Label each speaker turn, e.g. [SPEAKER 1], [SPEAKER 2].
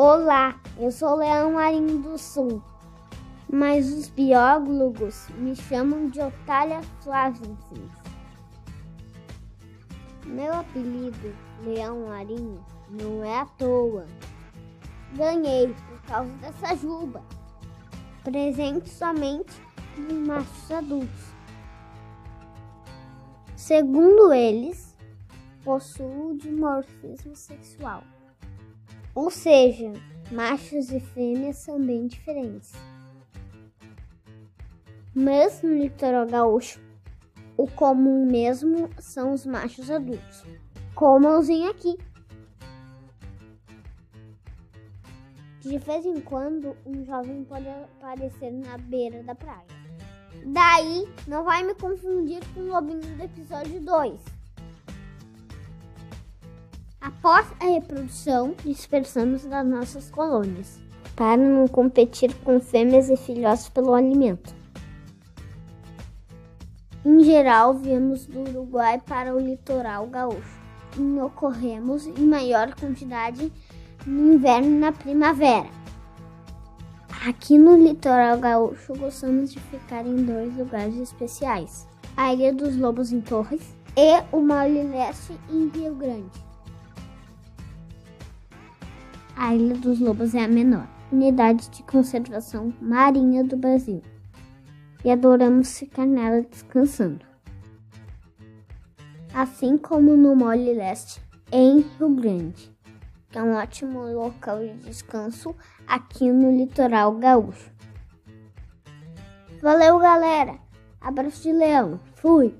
[SPEAKER 1] Olá, eu sou Leão Marinho do Sul, mas os biólogos me chamam de Otália flaviensis. Meu apelido, Leão Marinho, não é à toa. Ganhei por causa dessa juba, presente somente dos machos adultos. Segundo eles, possuo dimorfismo sexual. Ou seja, machos e fêmeas são bem diferentes. Mas no litoral gaúcho, o comum mesmo são os machos adultos, como os aqui. De vez em quando, um jovem pode aparecer na beira da praia. Daí, não vai me confundir com o lobinho do episódio 2. Após a reprodução, dispersamos das nossas colônias, para não competir com fêmeas e filhotes pelo alimento. Em geral, viemos do Uruguai para o litoral gaúcho e ocorremos em maior quantidade no inverno e na primavera. Aqui no litoral gaúcho, gostamos de ficar em dois lugares especiais: a Ilha dos Lobos em Torres e o Maule Leste em Rio Grande. A Ilha dos Lobos é a menor unidade de conservação marinha do Brasil e adoramos ficar nela descansando. Assim como no Mole Leste, em Rio Grande, que é um ótimo local de descanso aqui no litoral gaúcho. Valeu, galera! Abraço de leão. Fui!